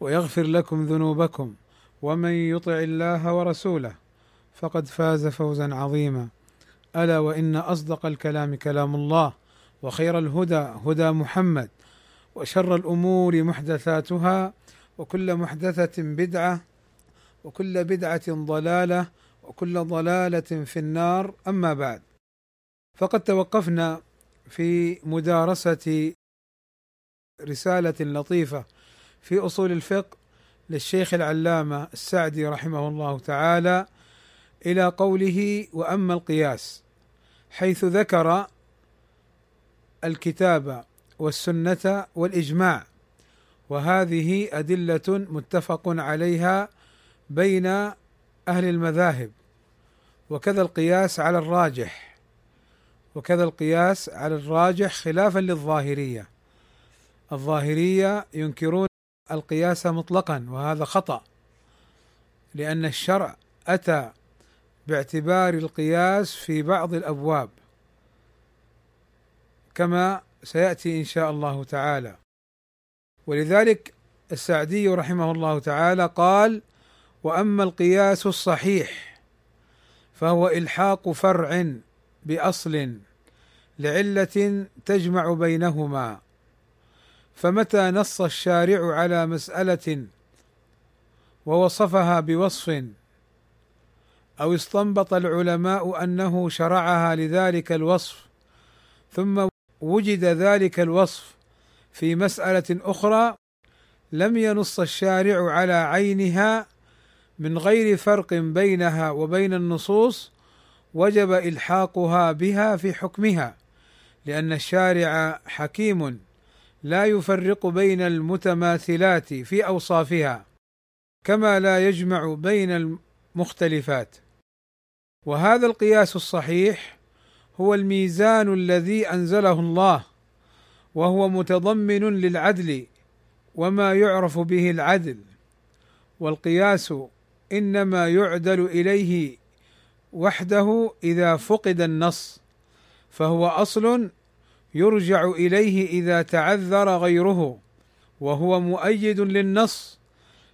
ويغفر لكم ذنوبكم ومن يطع الله ورسوله فقد فاز فوزا عظيما. ألا وإن أصدق الكلام كلام الله وخير الهدى هدى محمد وشر الأمور محدثاتها وكل محدثة بدعة وكل بدعة ضلالة وكل ضلالة في النار. أما بعد فقد توقفنا في مدارسة رسالة لطيفة في أصول الفقه للشيخ العلامة السعدي رحمه الله تعالى إلى قوله وأما القياس حيث ذكر الكتاب والسنة والإجماع وهذه أدلة متفق عليها بين أهل المذاهب وكذا القياس على الراجح وكذا القياس على الراجح خلافا للظاهرية الظاهرية ينكرون القياس مطلقا وهذا خطأ لأن الشرع أتى باعتبار القياس في بعض الأبواب كما سيأتي إن شاء الله تعالى. ولذلك السعدي رحمه الله تعالى قال وأما القياس الصحيح فهو إلحاق فرع بأصل لعلة تجمع بينهما. فمتى نص الشارع على مسألة ووصفها بوصف أو استنبط العلماء أنه شرعها لذلك الوصف ثم وجد ذلك الوصف في مسألة أخرى لم ينص الشارع على عينها من غير فرق بينها وبين النصوص وجب إلحاقها بها في حكمها لأن الشارع حكيم. لا يفرق بين المتماثلات في أوصافها كما لا يجمع بين المختلفات. وهذا القياس الصحيح هو الميزان الذي أنزله الله وهو متضمن للعدل وما يعرف به العدل. والقياس إنما يعدل إليه وحده إذا فقد النص فهو أصل يرجع إليه إذا تعذر غيره وهو مؤيد للنص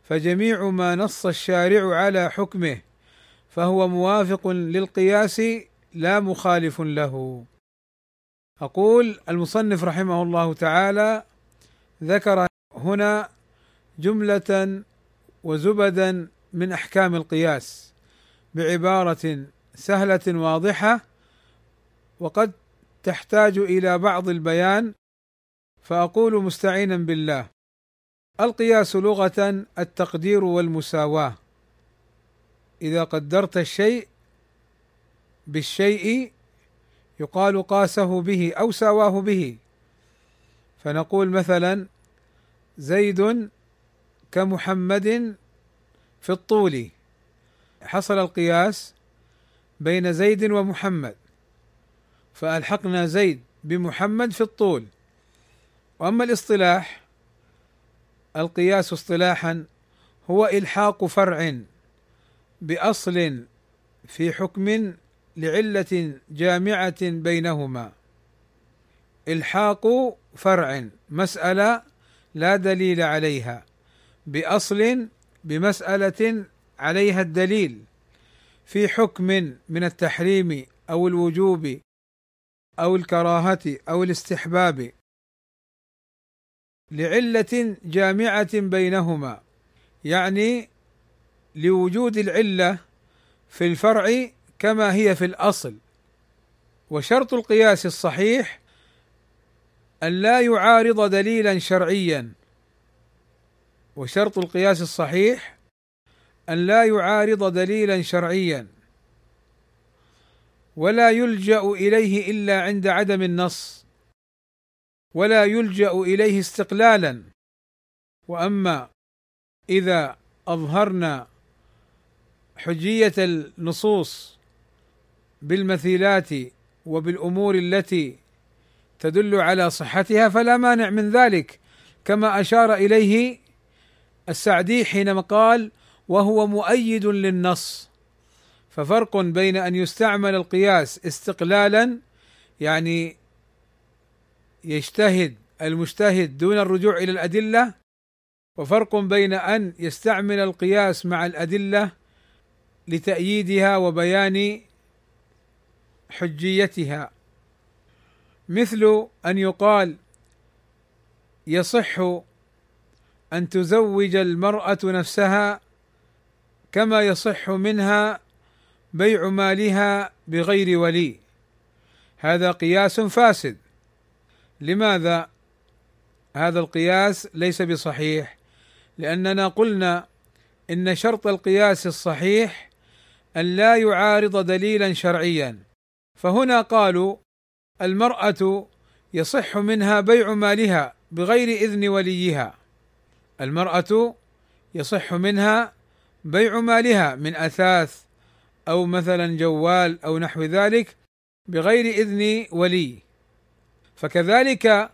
فجميع ما نص الشارع على حكمه فهو موافق للقياس لا مخالف له. أقول المصنف رحمه الله تعالى ذكر هنا جملة وزبدا من أحكام القياس بعبارة سهلة واضحة وقد تحتاج إلى بعض البيان فأقول مستعينا بالله. القياس لغة التقدير والمساواة. إذا قدرت الشيء بالشيء يقال قاسه به أو ساواه به. فنقول مثلا زيد كمحمد في الطول. حصل القياس بين زيد ومحمد. فألحقنا زيد بمحمد في الطول. وأما الاصطلاح القياس اصطلاحا هو إلحاق فرع بأصل في حكم لعلة جامعة بينهما. إلحاق فرع مسألة لا دليل عليها بأصل بمسألة عليها الدليل في حكم من التحريم أو الوجوب أو الكراهة أو الاستحباب لعلة جامعة بينهما يعني لوجود العلة في الفرع كما هي في الأصل. وشرط القياس الصحيح أن لا يعارض دليلا شرعيا. وشرط القياس الصحيح أن لا يعارض دليلا شرعيا. ولا يلجأ إليه إلا عند عدم النص ولا يلجأ إليه استقلالا. وأما إذا أظهرنا حجية النصوص بالمثيلات وبالأمور التي تدل على صحتها فلا مانع من ذلك كما أشار إليه السعدي حينما قال وهو مؤيد للنص ففرق بين أن يستعمل القياس استقلالا يعني يجتهد المجتهد دون الرجوع إلى الأدلة وفرق بين أن يستعمل القياس مع الأدلة لتأييدها وبيان حجيتها. مثل أن يقال يصح أن تزوج المرأة نفسها كما يصح منها بيع مالها بغير ولي. هذا قياس فاسد. لماذا هذا القياس ليس بصحيح؟ لأننا قلنا إن شرط القياس الصحيح أن لا يعارض دليلا شرعيا. فهنا قالوا المرأة يصح منها بيع مالها بغير إذن وليها. المرأة يصح منها بيع مالها من أثاث أو مثلا جوال أو نحو ذلك بغير إذن ولي. فكذلك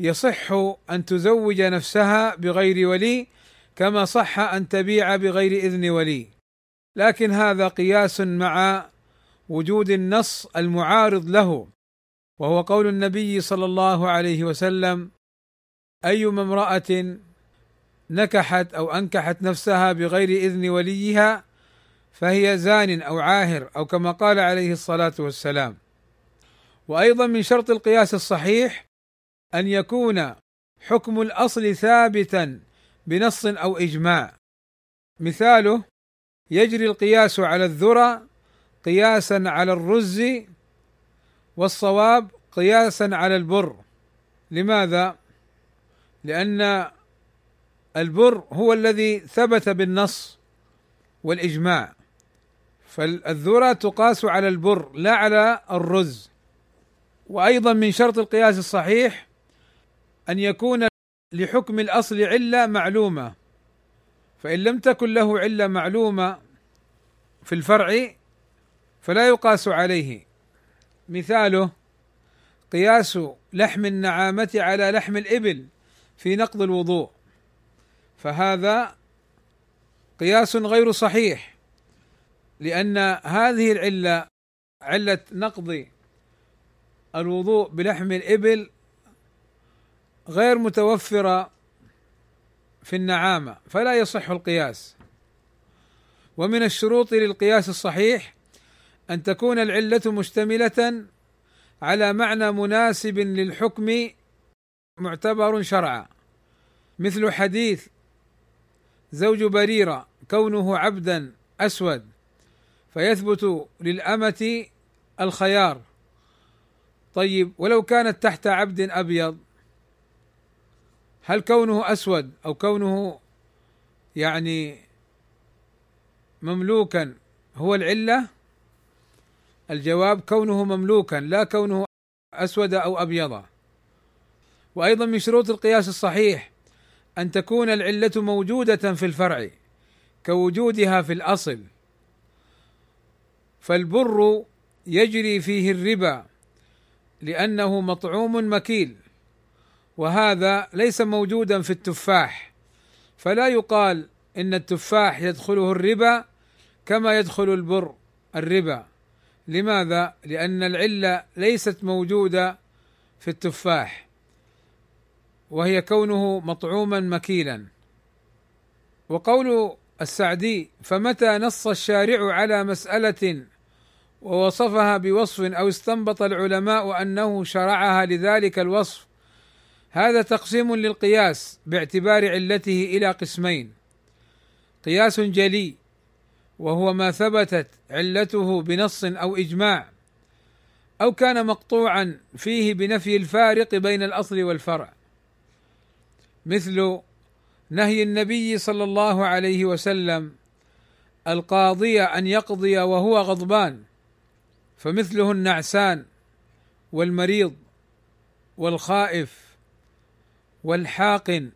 يصح أن تزوج نفسها بغير ولي كما صح أن تبيع بغير إذن ولي. لكن هذا قياس مع وجود النص المعارض له وهو قول النبي صلى الله عليه وسلم ايما امرأة نكحت أو أنكحت نفسها بغير إذن وليها فهي زان أو عاهر أو كما قال عليه الصلاة والسلام. وأيضا من شرط القياس الصحيح أن يكون حكم الأصل ثابتا بنص أو إجماع. مثاله يجري القياس على الذرة قياسا على الرز والصواب قياسا على البر. لماذا؟ لأن البر هو الذي ثبت بالنص والإجماع. فالذرة تقاس على البر لا على الرز. وأيضا من شرط القياس الصحيح أن يكون لحكم الأصل علة معلومة. فإن لم تكن له علة معلومة في الفرع فلا يقاس عليه. مثاله قياس لحم النعامة على لحم الإبل في نقض الوضوء. فهذا قياس غير صحيح. لأن هذه العلة علة نقض الوضوء بلحم الإبل غير متوفرة في النعامة فلا يصح القياس. ومن الشروط للقياس الصحيح أن تكون العلة مشتملة على معنى مناسب للحكم معتبر شرعا. مثل حديث زوج بريرة كونه عبدا أسود فيثبت للأمة الخيار. طيب ولو كانت تحت عبد أبيض هل كونه أسود أو كونه يعني مملوكا هو العلة؟ الجواب كونه مملوكا لا كونه أسود أو أبيض. وأيضا من شروط القياس الصحيح أن تكون العلة موجودة في الفرع كوجودها في الأصل. فالبر يجري فيه الربا لأنه مطعوم مكيل وهذا ليس موجودا في التفاح. فلا يقال إن التفاح يدخله الربا كما يدخل البر الربا. لماذا؟ لأن العلة ليست موجودة في التفاح وهي كونه مطعوما مكيلا. وقول السعدي فمتى نص الشارع على مسألة ووصفها بوصف أو استنبط العلماء أنه شرعها لذلك الوصف. هذا تقسيم للقياس باعتبار علته إلى قسمين. قياس جلي وهو ما ثبتت علته بنص أو إجماع أو كان مقطوعا فيه بنفي الفارق بين الأصل والفرع. مثل نهي النبي صلى الله عليه وسلم القاضي أن يقضي وهو غضبان. فمثله النعسان والمريض والخائف والحاقن.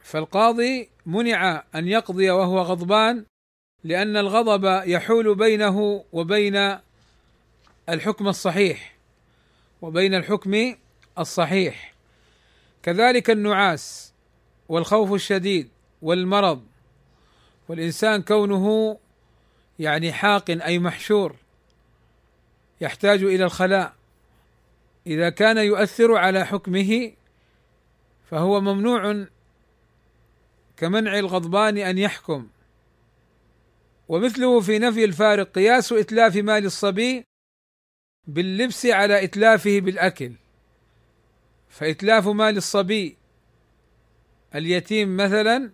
فالقاضي منع أن يقضي وهو غضبان لأن الغضب يحول بينه وبين الحكم الصحيح وبين الحكم الصحيح. كذلك النعاس والخوف الشديد والمرض والإنسان كونه يعني حاق أي محشور يحتاج إلى الخلاء. إذا كان يؤثر على حكمه فهو ممنوع كمنع الغضبان أن يحكم. ومثله في نفي الفارق قياس إتلاف مال الصبي باللبس على إتلافه بالأكل. فإتلاف مال الصبي اليتيم مثلا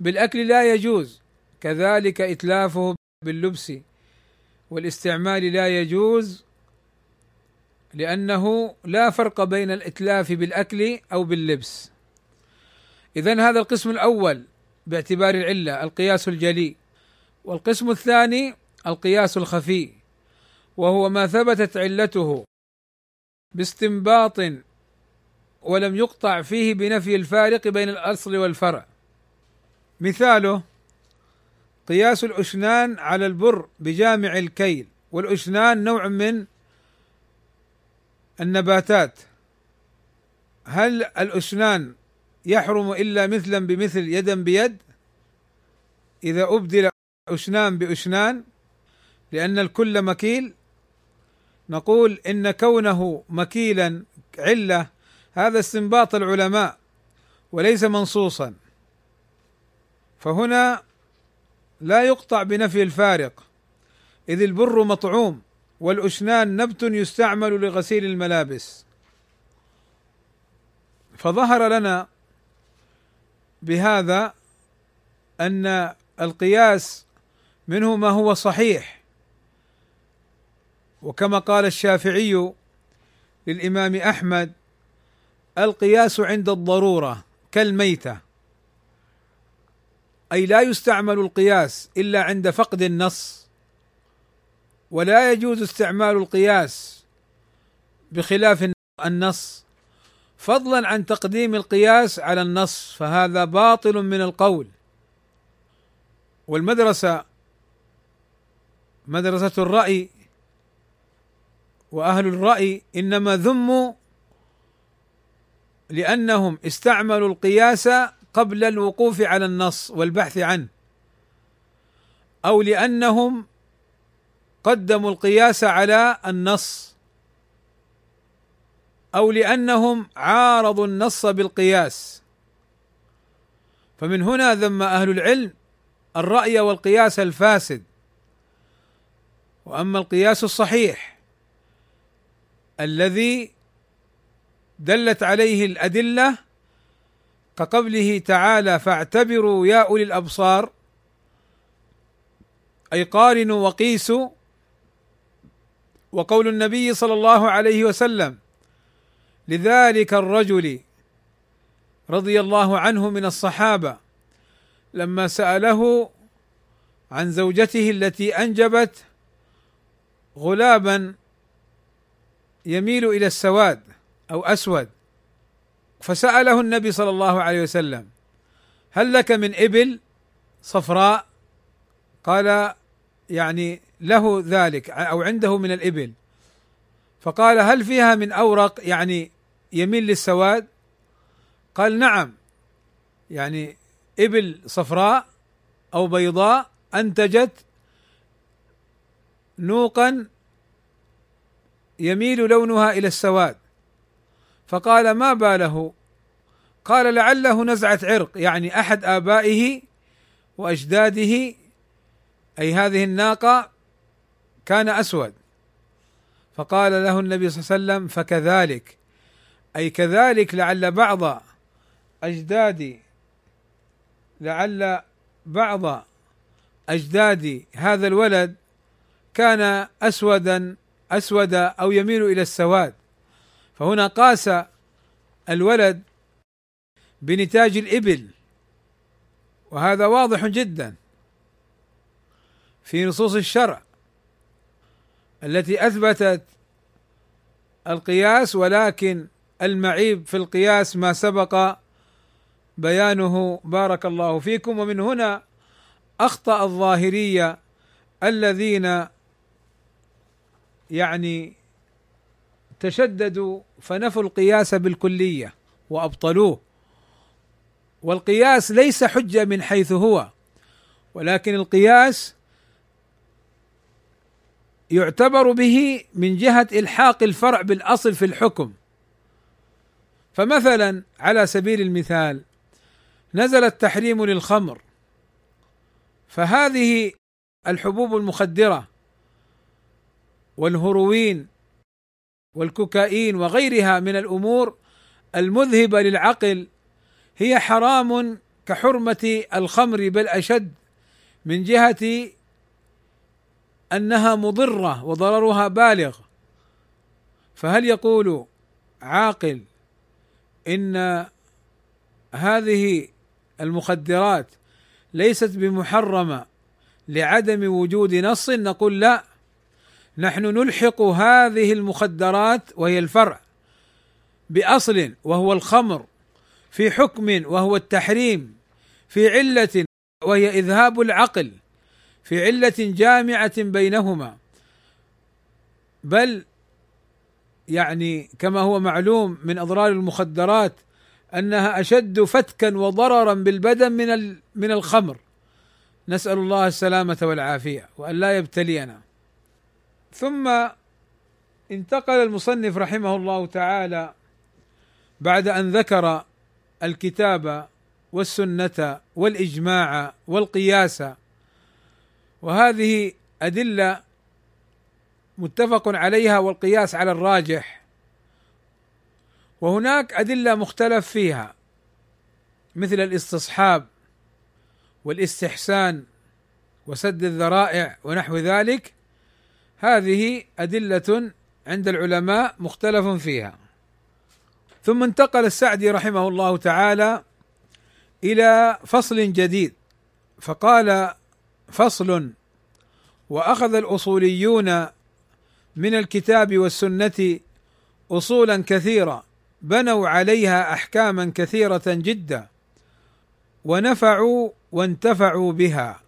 بالأكل لا يجوز كذلك إتلافه باللبس والاستعمال لا يجوز لأنه لا فرق بين الإتلاف بالأكل أو باللبس. اذا هذا القسم الأول باعتبار العلة القياس الجلي. والقسم الثاني القياس الخفي وهو ما ثبتت علته باستنباط ولم يقطع فيه بنفي الفارق بين الأصل والفرع. مثاله قياس الأشنان على البر بجامع الكيل والأشنان نوع من النباتات. هل الأشنان يحرم إلا مثلا بمثل يدا بيد؟ إذا أبدل أشنان بأشنان لأن الكل مكيل نقول إن كونه مكيلا علة هذا استنباط العلماء وليس منصوصا. فهنا لا يقطع بنفي الفارق. إذ البر مطعوم والأشنان نبت يستعمل لغسيل الملابس. فظهر لنا بهذا أن القياس منه ما هو صحيح. وكما قال الشافعي للإمام أحمد القياس عند الضرورة كالميتة. أي لا يستعمل القياس إلا عند فقد النص ولا يجوز استعمال القياس بخلاف النص فضلا عن تقديم القياس على النص فهذا باطل من القول. والمدرسة مدرسة الرأي وأهل الرأي إنما ذموا لأنهم استعملوا القياس قبل الوقوف على النص والبحث عنه أو لأنهم قدموا القياس على النص أو لأنهم عارضوا النص بالقياس. فمن هنا ذم أهل العلم الرأي والقياس الفاسد. وأما القياس الصحيح الذي دلت عليه الأدلة كقوله تعالى فاعتبروا يا أولي الأبصار أي قارنوا وقيسوا وقول النبي صلى الله عليه وسلم لذلك الرجل رضي الله عنه من الصحابة لما سأله عن زوجته التي أنجبت غلابا يميل إلى السواد أو أسود. فسأله النبي صلى الله عليه وسلم هل لك من إبل صفراء؟ قال يعني له ذلك أو عنده من الإبل. فقال هل فيها من أورق؟ يعني يميل للسواد؟ قال نعم. يعني إبل صفراء أو بيضاء أنتجت نوقا يميل لونها إلى السواد. فقال ما باله؟ قال لعله نزعة عرق يعني أحد آبائه وأجداده أي هذه الناقة كان أسود. فقال له النبي صلى الله عليه وسلم فكذلك. أي كذلك لعل بعض أجداد لعل بعض أجداد هذا الولد كان أسودا اسود أو يميل إلى السواد. فهنا قاس الولد بنتاج الإبل وهذا واضح جدا في نصوص الشرع التي أثبتت القياس ولكن المعيب في القياس ما سبق بيانه. بارك الله فيكم. ومن هنا أخطأ الظاهرية الذين يعني تشددوا فنفوا القياس بالكلية وأبطلوه. والقياس ليس حجة من حيث هو ولكن القياس يعتبر به من جهة إلحاق الفرع بالأصل في الحكم. فمثلا على سبيل المثال نزل التحريم للخمر فهذه الحبوب المخدرة والهروين والكوكايين وغيرها من الأمور المذهبة للعقل هي حرام كحرمة الخمر بل أشد من جهة أنها مضرة وضررها بالغ. فهل يقول عاقل إن هذه المخدرات ليست بمحرمة لعدم وجود نص؟ نقول لا نحن نلحق هذه المخدرات وهي الفرع بأصل وهو الخمر في حكم وهو التحريم في علة وهي إذهاب العقل في علة جامعة بينهما. بل يعني كما هو معلوم من أضرار المخدرات أنها أشد فتكا وضررا بالبدن من من الخمر. نسأل الله السلامة والعافية وأن لا يبتلينا. ثم انتقل المصنف رحمه الله تعالى بعد أن ذكر الكتاب والسنة والإجماع والقياس. وهذه أدلة متفق عليها والقياس على الراجح. وهناك أدلة مختلف فيها مثل الاستصحاب والإستحسان وسد الذرائع ونحو ذلك. هذه أدلة عند العلماء مختلف فيها. ثم انتقل السعدي رحمه الله تعالى إلى فصل جديد فقال فصل وأخذ الأصوليون من الكتاب والسنة اصولا كثيره بنوا عليها احكاما كثيرة جدا ونفعوا وانتفعوا بها.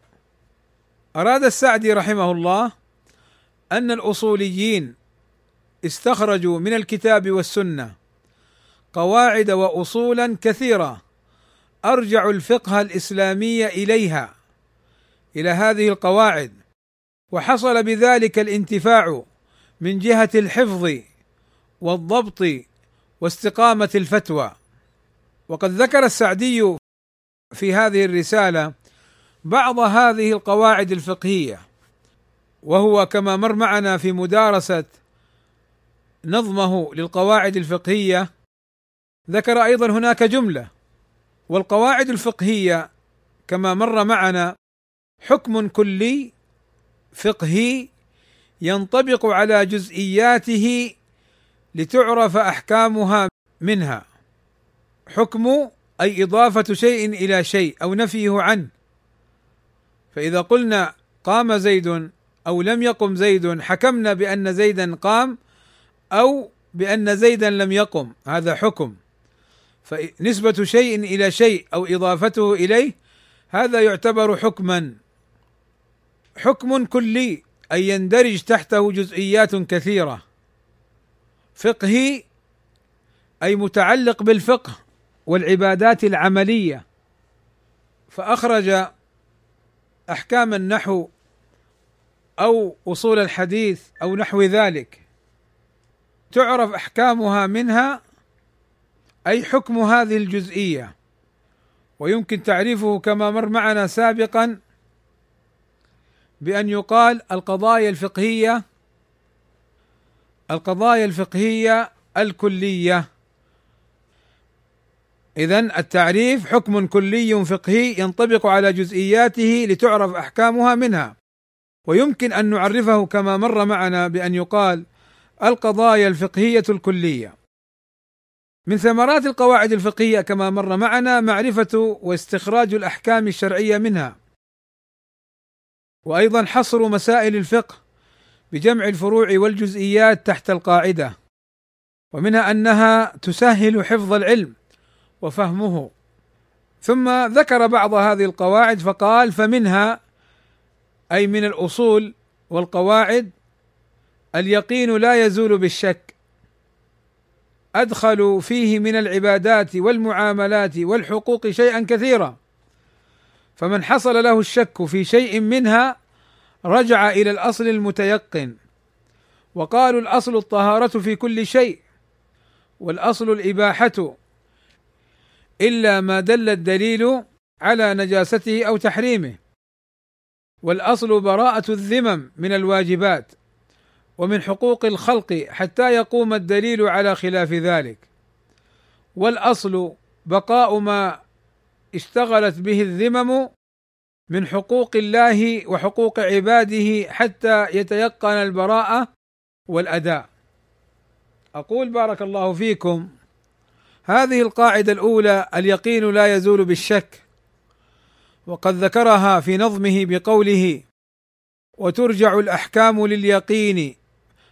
أراد السعدي رحمه الله أن الأصوليين استخرجوا من الكتاب والسنة قواعد واصولا كثيرة ارجعوا الفقه الإسلامي إليها إلى هذه القواعد وحصل بذلك الانتفاع من جهة الحفظ والضبط واستقامة الفتوى. وقد ذكر السعدي في هذه الرسالة بعض هذه القواعد الفقهية. وهو كما مر معنا في مدارسة نظمه للقواعد الفقهية ذكر أيضا هناك جملة والقواعد الفقهية كما مر معنا حكم كلي فقهي ينطبق على جزئياته لتعرف أحكامها منها. حكم أي إضافة شيء إلى شيء أو نفيه عنه. فإذا قلنا قام زيد أو لم يقم زيد حكمنا بأن زيدا قام أو بأن زيدا لم يقم. هذا حكم. فنسبة شيء إلى شيء أو إضافته إليه هذا يعتبر حكما. حكم كلي أي يندرج تحته جزئيات كثيرة. فقهي أي متعلق بالفقه والعبادات العملية. فأخرج أحكام النحو أو أصول الحديث أو نحو ذلك. تعرف أحكامها منها؟ أي حكم هذه الجزئية؟ ويمكن تعريفه كما مر معنا سابقا بأن يقال القضايا الفقهية القضايا الفقهية الكلية. اذا التعريف حكم كلي فقهي ينطبق على جزئياته لتعرف أحكامها منها. ويمكن أن نعرفه كما مر معنا بأن يقال القضايا الفقهية الكلية. من ثمرات القواعد الفقهية كما مر معنا معرفة واستخراج الأحكام الشرعية منها وأيضا حصر مسائل الفقه بجمع الفروع والجزئيات تحت القاعدة ومنها أنها تسهل حفظ العلم وفهمه. ثم ذكر بعض هذه القواعد فقال فمنها أي من الأصول والقواعد اليقين لا يزول بالشك. ادخلوا فيه من العبادات والمعاملات والحقوق شيئا كثيرا. فمن حصل له الشك في شيء منها رجع إلى الأصل المتيقن. وقالوا الأصل الطهارة في كل شيء والأصل الإباحة. إلا ما دل الدليل على نجاسته أو تحريمه. والأصل براءة الذمم من الواجبات ومن حقوق الخلق حتى يقوم الدليل على خلاف ذلك. والأصل بقاء ما اشتغلت به الذمم من حقوق الله وحقوق عباده حتى يتيقن البراءة والأداء. أقول بارك الله فيكم هذه القاعدة الأولى اليقين لا يزول بالشك. وقد ذكرها في نظمه بقوله وترجع الأحكام لليقين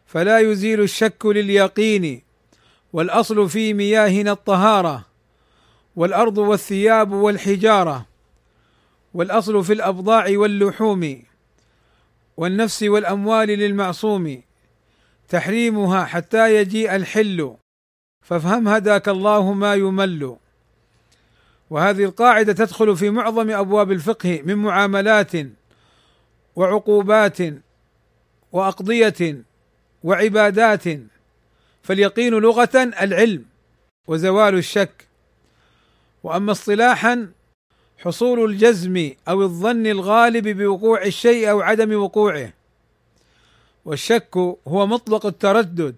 فلا يزيل الشك لليقين والأصل في مياهنا الطهارة والأرض والثياب والحجارة والأصل في الأبضاع واللحوم والنفس والأموال للمعصوم تحريمها حتى يجيء الحل فافهم هداك الله ما يمل. وهذه القاعدة تدخل في معظم أبواب الفقه من معاملات وعقوبات وأقضية وعبادات فاليقين لغة العلم وزوال الشك. وأما اصطلاحا حصول الجزم أو الظن الغالب بوقوع الشيء أو عدم وقوعه. والشك هو مطلق التردد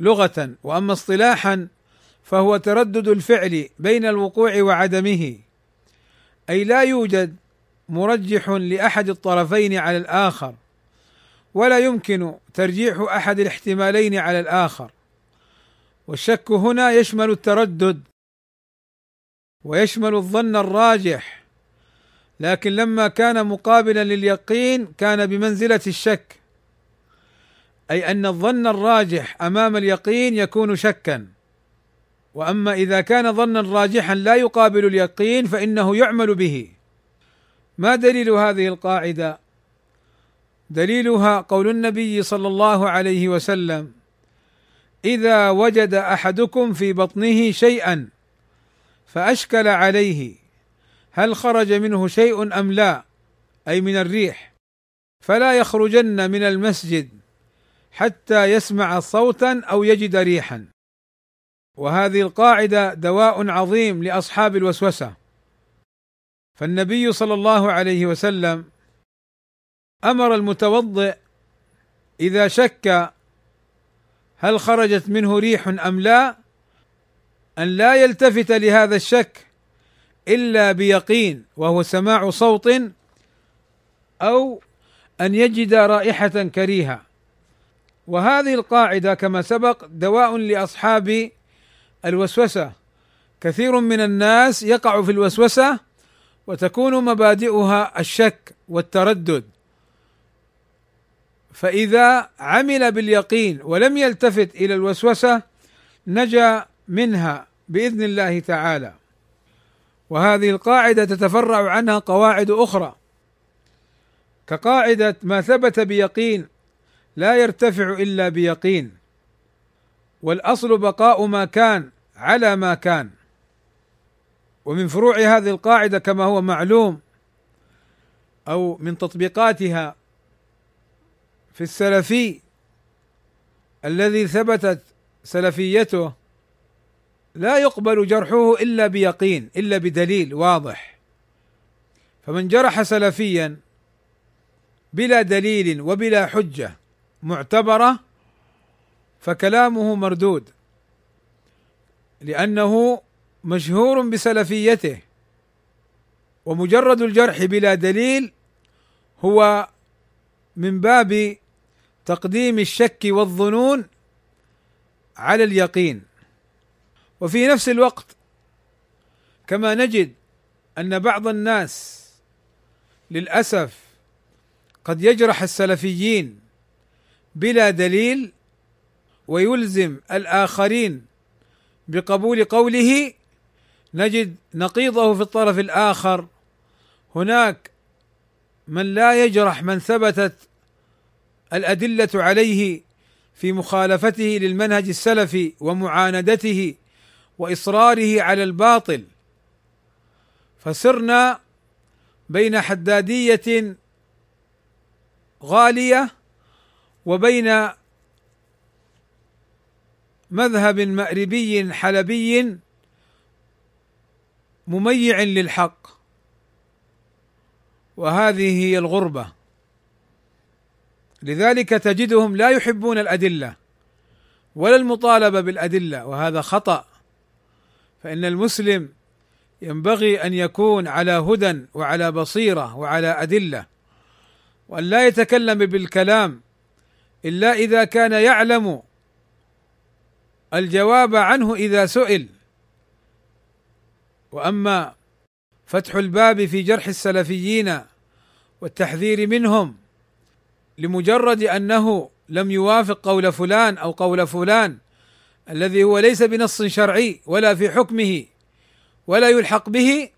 لغة. وأما اصطلاحا فهو تردد الفعل بين الوقوع وعدمه. أي لا يوجد مرجح لأحد الطرفين على الآخر ولا يمكن ترجيح أحد الاحتمالين على الآخر. والشك هنا يشمل التردد ويشمل الظن الراجح. لكن لما كان مقابلا لليقين كان بمنزلة الشك أي أن الظن الراجح أمام اليقين يكون شكا. وأما إذا كان ظنا راجحا لا يقابل اليقين فإنه يعمل به. ما دليل هذه القاعدة؟ دليلها قول النبي صلى الله عليه وسلم إذا وجد أحدكم في بطنه شيئا فأشكل عليه هل خرج منه شيء أم لا؟ أي من الريح. فلا يخرجن من المسجد حتى يسمع صوتا أو يجد ريحا. وهذه القاعدة دواء عظيم لأصحاب الوسوسة. فالنبي صلى الله عليه وسلم أمر المتوضئ إذا شك هل خرجت منه ريح أم لا أن لا يلتفت لهذا الشك إلا بيقين وهو سماع صوت أو أن يجد رائحة كريهة. وهذه القاعدة كما سبق دواء لأصحاب الوسوسة. كثير من الناس يقع في الوسوسة وتكون مبادئها الشك والتردد. فإذا عمل باليقين ولم يلتفت إلى الوسوسة نجا منها بإذن الله تعالى. وهذه القاعدة تتفرع عنها قواعد أخرى. كقاعدة ما ثبت بيقين لا يرتفع إلا بيقين. والأصل بقاء ما كان. على ما كان. ومن فروع هذه القاعدة كما هو معلوم أو من تطبيقاتها في السلفي الذي ثبتت سلفيته لا يقبل جرحه إلا بيقين إلا بدليل واضح. فمن جرح سلفيا بلا دليل وبلا حجة معتبرة فكلامه مردود. لأنه مشهور بسلفيته ومجرد الجرح بلا دليل هو من باب تقديم الشك والظنون على اليقين. وفي نفس الوقت كما نجد أن بعض الناس للأسف قد يجرح السلفيين بلا دليل ويلزم الآخرين بقبول قوله نجد نقيضه في الطرف الآخر. هناك من لا يجرح من ثبتت الأدلة عليه في مخالفته للمنهج السلفي ومعاندته وإصراره على الباطل. فصرنا بين حدادية غالية وبين مذهب مأربي حلبي مميع للحق وهذه هي الغربة. لذلك تجدهم لا يحبون الأدلة ولا المطالبة بالأدلة وهذا خطأ. فإن المسلم ينبغي أن يكون على هدى وعلى بصيرة وعلى أدلة وأن لا يتكلم بالكلام إلا إذا كان يعلم الجواب عنه إذا سئل. وأما فتح الباب في جرح السلفيين والتحذير منهم لمجرد أنه لم يوافق قول فلان أو قول فلان الذي هو ليس بنص شرعي ولا في حكمه ولا يلحق به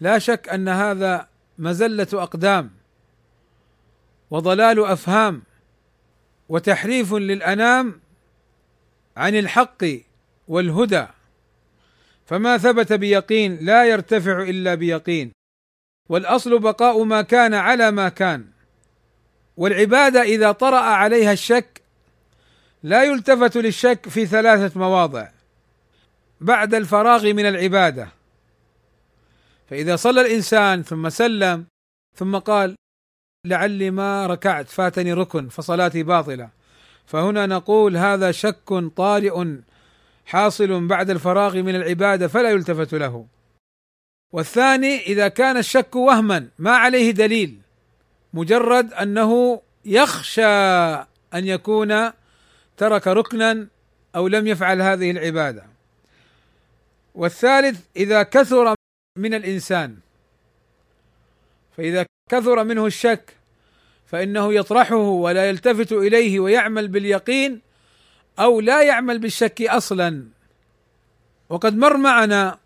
لا شك أن هذا مزلة أقدام وضلال أفهام وتحريف للأنام عن الحق والهدى فما ثبت بيقين لا يرتفع إلا بيقين والأصل بقاء ما كان على ما كان والعبادة إذا طرأ عليها الشك لا يلتفت للشك في ثلاثة مواضع. بعد الفراغ من العبادة فإذا صلى الإنسان ثم سلم ثم قال لعلي ما ركعت فاتني ركن فصلاتي باطلة. فهنا نقول هذا شك طارئ حاصل بعد الفراغ من العبادة فلا يلتفت له. والثاني إذا كان الشك وهما ما عليه دليل مجرد أنه يخشى أن يكون ترك ركنا أو لم يفعل هذه العبادة. والثالث إذا كثر من الإنسان فإذا كثر منه الشك فإنه يطرحه ولا يلتفت إليه ويعمل باليقين أو لا يعمل بالشك أصلا. وقد مر معنا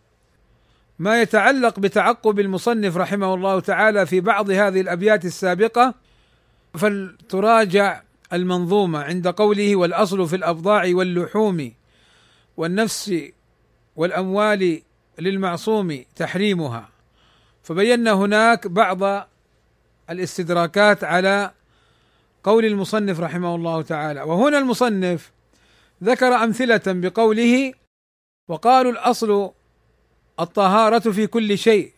ما يتعلق بتعقب المصنف رحمه الله تعالى في بعض هذه الأبيات السابقة فلتراجع المنظومة عند قوله والأصل في الابضاع واللحوم والنفس والأموال للمعصوم تحريمها. فبينا هناك بعض الاستدراكات على قول المصنف رحمه الله تعالى. وهنا المصنف ذكر أمثلة بقوله وقالوا الأصل الطهارة في كل شيء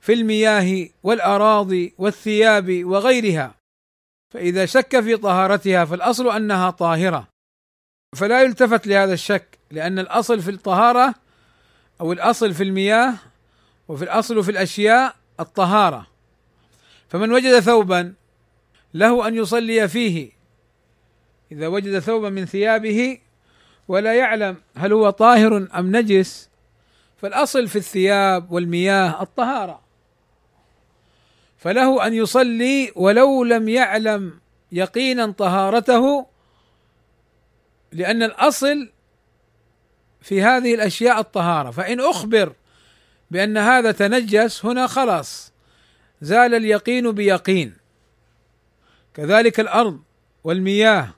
في المياه والأراضي والثياب وغيرها. فإذا شك في طهارتها فالأصل أنها طاهرة. فلا يلتفت لهذا الشك لأن الأصل في الطهارة أو الأصل في المياه وفي الأصل في الأشياء الطهارة. فمن وجد ثوبا له أن يصلي فيه. إذا وجد ثوبا من ثيابه ولا يعلم هل هو طاهر أم نجس فالأصل في الثياب والمياه الطهارة. فله أن يصلي ولو لم يعلم يقينا طهارته لأن الأصل في هذه الأشياء الطهارة. فإن أخبر بأن هذا تنجس هنا خلاص. زال اليقين بيقين. كذلك الأرض والمياه.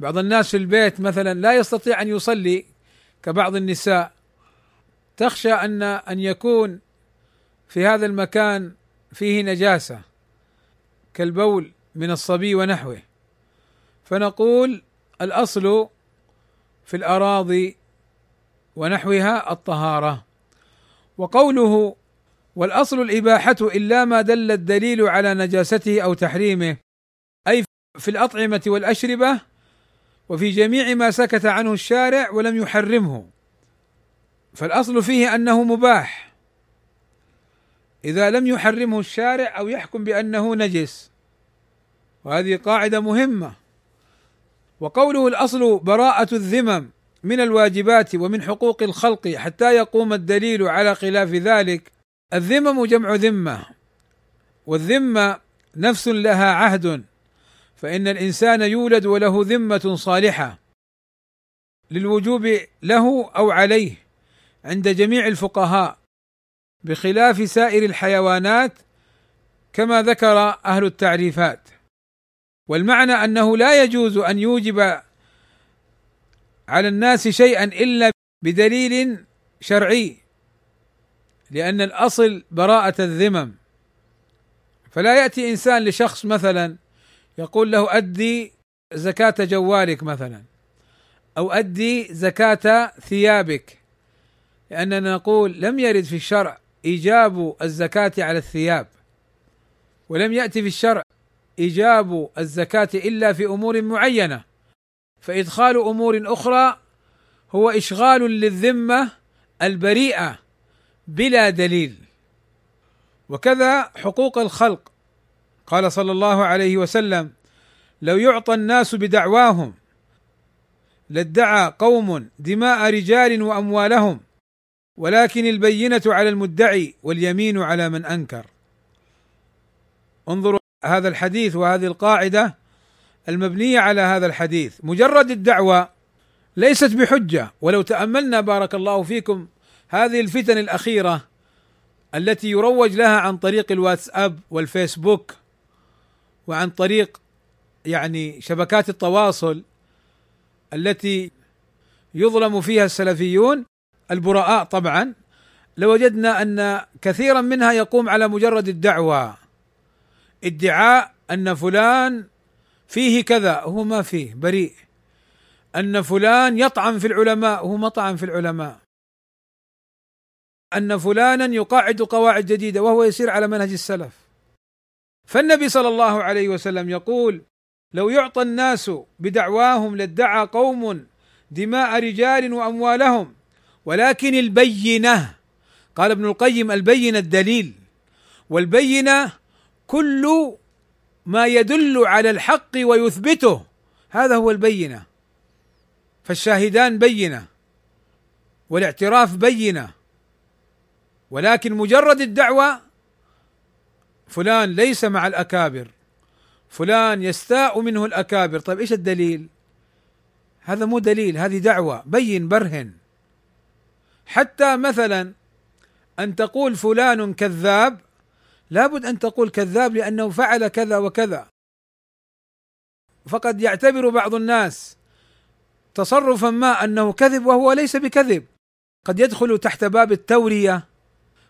بعض الناس في البيت مثلا لا يستطيع أن يصلي كبعض النساء. تخشى ان أن يكون في هذا المكان فيه نجاسة كالبول من الصبي ونحوه. فنقول الأصل في الأراضي ونحوها الطهارة. وقوله والأصل الإباحة إلا ما دل الدليل على نجاسته أو تحريمه أي في الأطعمة والأشربة وفي جميع ما سكت عنه الشارع ولم يحرمه. فالأصل فيه أنه مباح. إذا لم يحرمه الشارع أو يحكم بأنه نجس. وهذه قاعدة مهمة. وقوله الأصل براءة الذمم من الواجبات ومن حقوق الخلق حتى يقوم الدليل على خلاف ذلك الذمم جمع ذمة والذمة نفس لها عهد فإن الإنسان يولد وله ذمة صالحة للوجوب له أو عليه عند جميع الفقهاء بخلاف سائر الحيوانات كما ذكر أهل التعريفات. والمعنى أنه لا يجوز أن يوجب على الناس شيئا إلا بدليل شرعي. لأن الأصل براءة الذمم. فلا يأتي إنسان لشخص مثلا يقول له أدي زكاة جوالك مثلا أو أدي زكاة ثيابك. لأننا نقول لم يرد في الشرع إيجاب الزكاة على الثياب ولم يأتي في الشرع إيجاب الزكاة إلا في أمور معينة. فإدخال أمور أخرى هو إشغال للذمة البريئة. بلا دليل. وكذا حقوق الخلق. قال صلى الله عليه وسلم لو يعطى الناس بدعواهم لادعى قوم دماء رجال وأموالهم ولكن البينة على المدعي واليمين على من أنكر. انظروا هذا الحديث وهذه القاعدة المبنية على هذا الحديث. مجرد الدعوة ليست بحجة. ولو تأملنا بارك الله فيكم هذه الفتن الأخيرة التي يروج لها عن طريق الواتساب والفيسبوك وعن طريق يعني شبكات التواصل التي يظلم فيها السلفيون البراء طبعا لوجدنا أن كثيرا منها يقوم على مجرد الدعوة ادعاء أن فلان فيه كذا هو ما فيه بريء أن فلان يطعن في العلماء هو مطعن في العلماء. أن فلانا يقاعد قواعد جديدة وهو يسير على منهج السلف. فالنبي صلى الله عليه وسلم يقول لو يعطى الناس بدعواهم لادعى قوم دماء رجال وأموالهم ولكن البينة قال ابن القيم البينة الدليل والبينة كل ما يدل على الحق ويثبته هذا هو البينة. فالشاهدان بينة والاعتراف بينة ولكن مجرد الدعوة فلان ليس مع الأكابر فلان يستاء منه الأكابر. طيب إيش الدليل؟ هذا مو دليل هذه دعوة بين برهن. حتى مثلا أن تقول فلان كذاب لابد أن تقول كذاب لأنه فعل كذا وكذا. فقد يعتبر بعض الناس تصرفا ما أنه كذب وهو ليس بكذب. قد يدخل تحت باب التورية.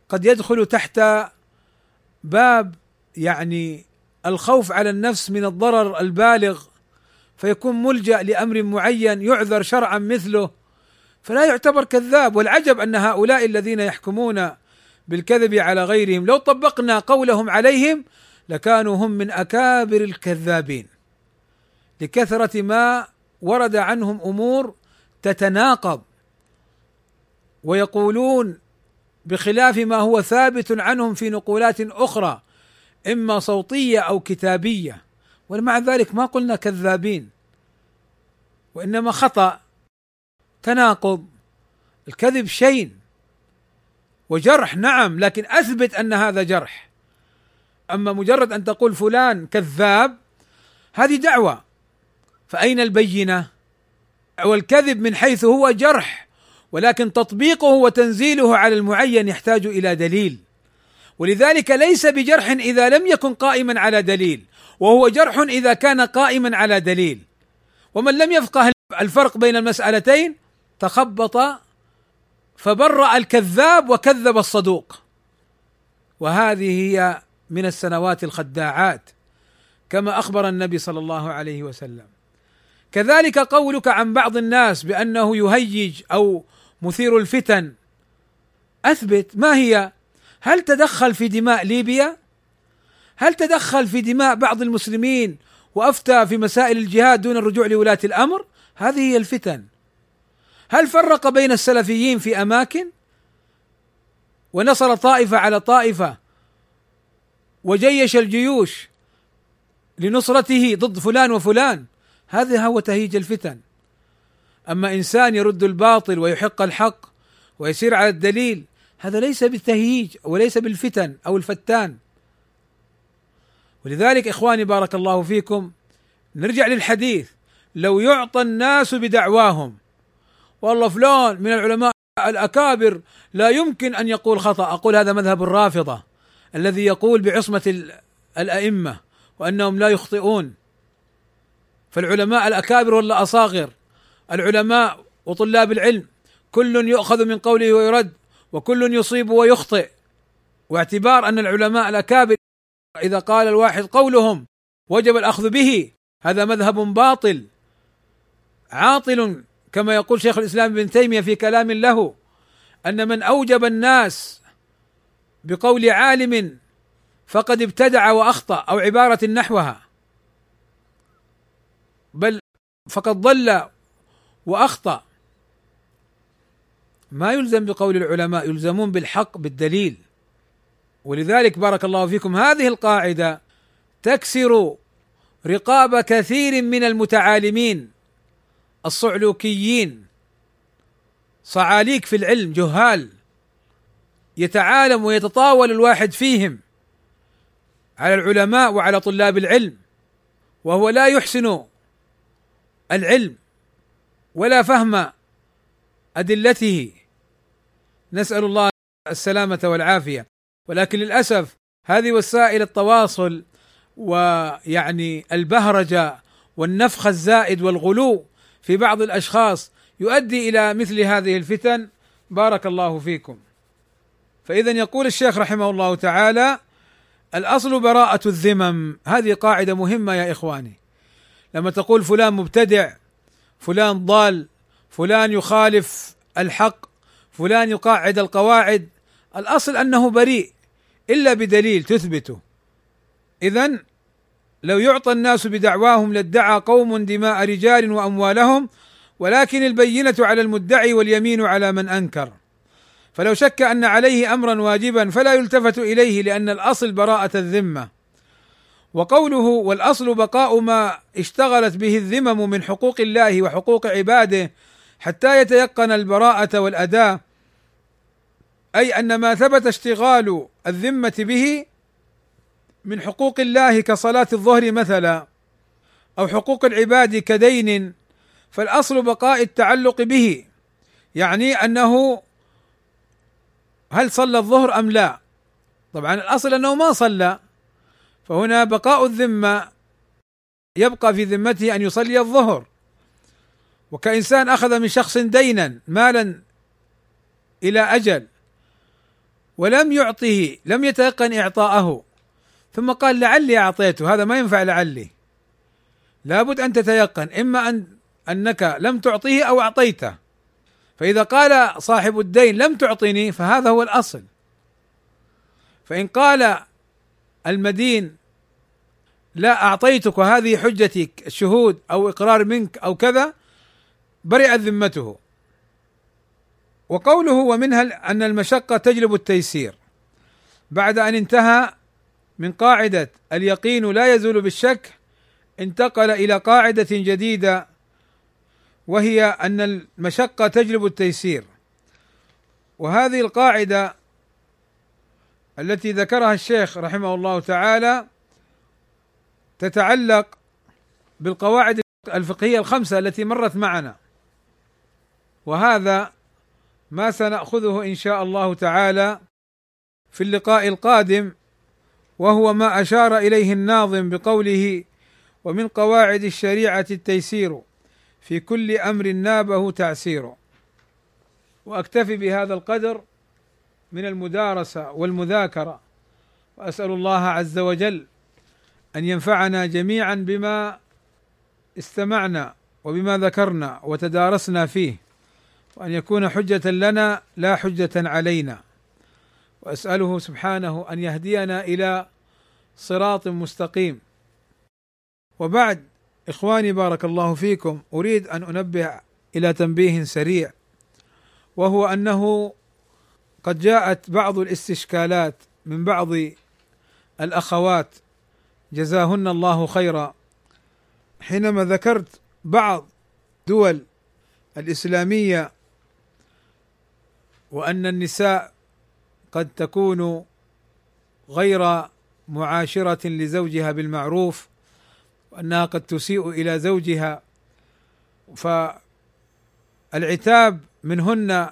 قد يدخل تحت باب يعني الخوف على النفس من الضرر البالغ فيكون ملجأ لأمر معين يعذر شرعا مثله فلا يعتبر كذاب. والعجب أن هؤلاء الذين يحكمون بالكذب على غيرهم لو طبقنا قولهم عليهم لكانوا هم من أكابر الكذابين. لكثرة ما ورد عنهم أمور تتناقض ويقولون بخلاف ما هو ثابت عنهم في نقولات أخرى إما صوتية أو كتابية. ومع ذلك ما قلنا كذابين. وإنما خطأ تناقض الكذب شيء وجرح نعم لكن أثبت أن هذا جرح. أما مجرد أن تقول فلان كذاب هذه دعوة. فأين البينة؟ والكذب من حيث هو جرح. ولكن تطبيقه وتنزيله على المعين يحتاج إلى دليل. ولذلك ليس بجرح إذا لم يكن قائما على دليل وهو جرح إذا كان قائما على دليل. ومن لم يفقه الفرق بين المسألتين تخبط فبرأ الكذاب وكذب الصدوق. وهذه هي من السنوات الخداعات كما أخبر النبي صلى الله عليه وسلم. كذلك قولك عن بعض الناس بأنه يهيج أو مثير الفتن. أثبت ما هي؟ هل تدخل في دماء ليبيا؟ هل تدخل في دماء بعض المسلمين وأفتى في مسائل الجهاد دون الرجوع لولاة الأمر؟ هذه هي الفتن. هل فرق بين السلفيين في أماكن؟ ونصر طائفة على طائفة وجيش الجيوش لنصرته ضد فلان وفلان. هذا هو تهيج الفتن. أما إنسان يرد الباطل ويحق الحق ويسير على الدليل هذا ليس بالتهييج وليس بالفتن أو الفتان. ولذلك إخواني بارك الله فيكم نرجع للحديث لو يعطى الناس بدعواهم والله فلان من العلماء الأكابر لا يمكن أن يقول خطأ أقول هذا مذهب الرافضة الذي يقول بعصمة الأئمة وأنهم لا يخطئون. فالعلماء الأكابر ولا أصاغر العلماء وطلاب العلم كل يؤخذ من قوله ويرد وكل يصيب ويخطئ. واعتبار أن العلماء الأكابر إذا قال الواحد قولهم وجب الأخذ به هذا مذهب باطل. عاطل كما يقول شيخ الإسلام ابن تيمية في كلام له أن من أوجب الناس بقول عالم فقد ابتدع وأخطأ أو عبارة نحوها بل فقد ضل وأخطأ. ما يلزم بقول العلماء يلزمون بالحق بالدليل. ولذلك بارك الله فيكم هذه القاعدة تكسر رقاب كثير من المتعالمين الصعلوكيين. صعاليك في العلم جهال. يتعالم ويتطاول الواحد فيهم على العلماء وعلى طلاب العلم وهو لا يحسن العلم. ولا فهم أدلته. نسأل الله السلامة والعافية. ولكن للأسف هذه وسائل التواصل ويعني البهرجه والنفخ الزائد والغلو في بعض الأشخاص يؤدي إلى مثل هذه الفتن. بارك الله فيكم. فاذا يقول الشيخ رحمه الله تعالى الأصل براءة الذمم. هذه قاعدة مهمة يا إخواني. لما تقول فلان مبتدع فلان ضال فلان يخالف الحق فلان يقاعد القواعد. الأصل أنه بريء إلا بدليل تثبته. اذا لو يعطى الناس بدعواهم لادعى قوم دماء رجال وأموالهم ولكن البينة على المدعي واليمين على من أنكر. فلو شك أن عليه أمرا واجبا فلا يلتفت إليه لأن الأصل براءة الذمة. وقوله والأصل بقاء ما اشتغلت به الذمم من حقوق الله وحقوق عباده حتى يتيقن البراءة والأداء أي أن ما ثبت اشتغال الذمة به من حقوق الله كصلاة الظهر مثلا أو حقوق العباد كدين فالأصل بقاء التعلق به يعني أنه هل صلى الظهر أم لا؟ طبعا الأصل أنه ما صلى فهنا بقاء الذمة يبقى في ذمته أن يصلي الظهر. وكإنسان أخذ من شخص دينا مالا إلى أجل ولم يعطه لم يتيقن إعطاءه. ثم قال لعلي أعطيته هذا ما ينفع لعلي. لابد أن تتيقن إما أن أنك لم تعطيه أو أعطيته. فإذا قال صاحب الدين لم تعطني فهذا هو الأصل. فإن قال المدين لا أعطيتك وهذه حجتي الشهود أو إقرار منك أو كذا برئت ذمته. وقوله ومنها أن المشقة تجلب التيسير. بعد أن انتهى من قاعدة اليقين لا يزول بالشك انتقل إلى قاعدة جديدة وهي أن المشقة تجلب التيسير. وهذه القاعدة التي ذكرها الشيخ رحمه الله تعالى تتعلق بالقواعد الفقهية الخمسة التي مرت معنا. وهذا ما سنأخذه إن شاء الله تعالى في اللقاء القادم وهو ما أشار إليه الناظم بقوله ومن قواعد الشريعة التيسير في كل أمر نابه تعسير. وأكتفي بهذا القدر من المدارسة والمذاكرة. وأسأل الله عز وجل أن ينفعنا جميعا بما استمعنا وبما ذكرنا وتدارسنا فيه وأن يكون حجة لنا لا حجة علينا. وأسأله سبحانه أن يهدينا إلى صراط مستقيم. وبعد إخواني بارك الله فيكم أريد أن أنبه إلى تنبيه سريع وهو أنه قد جاءت بعض الاستشكالات من بعض الأخوات. جزاهن الله خيرا. حينما ذكرت بعض دول الإسلامية وأن النساء قد تكون غير معاشرة لزوجها بالمعروف وأنها قد تسيء إلى زوجها فالعتاب منهن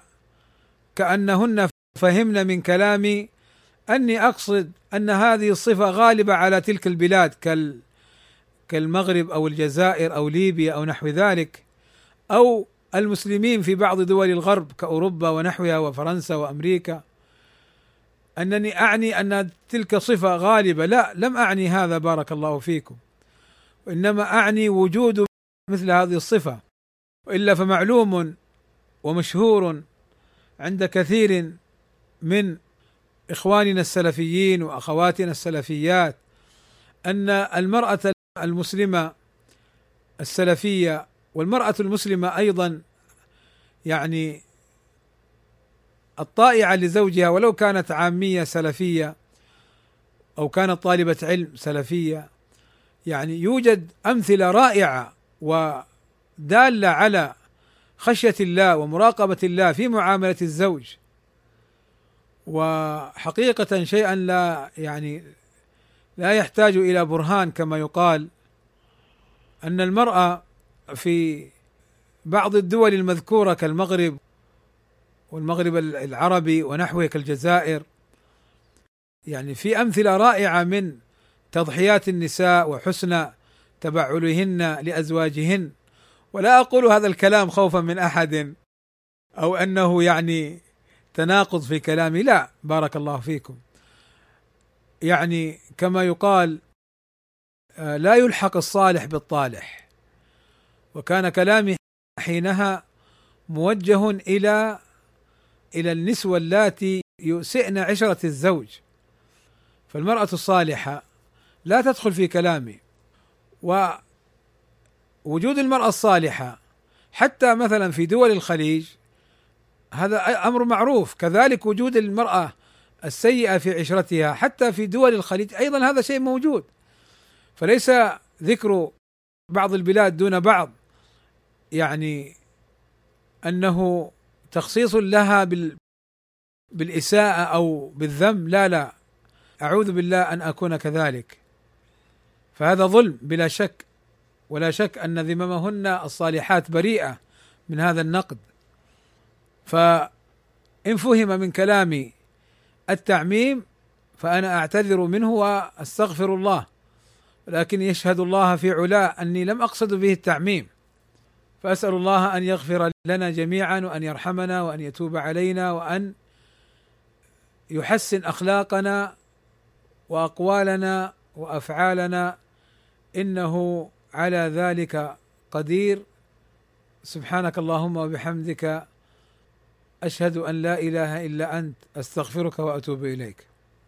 كأنهن فهمن من كلامي أني أقصد أن هذه الصفة غالبة على تلك البلاد كال كالمغرب أو الجزائر أو ليبيا أو نحو ذلك أو المسلمين في بعض دول الغرب كأوروبا ونحوها وفرنسا وأمريكا. أنني أعني أن تلك صفة غالبة. لا لم أعني هذا بارك الله فيكم. وإنما أعني وجود مثل هذه الصفة. والا فمعلوم ومشهور عند كثير من إخواننا السلفيين وأخواتنا السلفيات أن المرأة المسلمة السلفية والمرأة المسلمة أيضا يعني الطائعة لزوجها ولو كانت عامية سلفية أو كانت طالبة علم سلفية يعني يوجد أمثلة رائعة ودالة على خشية الله ومراقبة الله في معاملة الزوج. وحقيقة شيئا لا يعني لا يحتاج إلى برهان كما يقال أن المرأة في بعض الدول المذكورة كالمغرب والمغرب العربي ونحوه كالجزائر يعني في أمثلة رائعة من تضحيات النساء وحسن تبعلهن لأزواجهن. ولا أقول هذا الكلام خوفا من أحد أو أنه يعني تناقض في كلامي. لا بارك الله فيكم. يعني كما يقال آه، لا يلحق الصالح بالطالح. وكان كلامي حينها موجه إلى إلى النسوة اللاتي يسئن عشرة الزوج. فالمرأة الصالحة لا تدخل في كلامي. ووجود المرأة الصالحة حتى مثلا في دول الخليج هذا أمر معروف. كذلك وجود المرأة السيئة في عشرتها حتى في دول الخليج أيضا هذا شيء موجود. فليس ذكر بعض البلاد دون بعض يعني أنه تخصيص لها بال بالإساءة أو بالذم. لا لا. أعوذ بالله أن أكون كذلك. فهذا ظلم بلا شك. ولا شك أن ذممهن الصالحات بريئة من هذا النقد. فإن فهم من كلامي التعميم فأنا أعتذر منه وأستغفر الله ولكن يشهد الله في علاه أني لم أقصد به التعميم. فأسأل الله أن يغفر لنا جميعا وأن يرحمنا وأن يتوب علينا وأن يحسن أخلاقنا وأقوالنا وأفعالنا. إنه على ذلك قدير. سبحانك اللهم وبحمدك أشهد أن لا إله إلا أنت أستغفرك وأتوب إليك.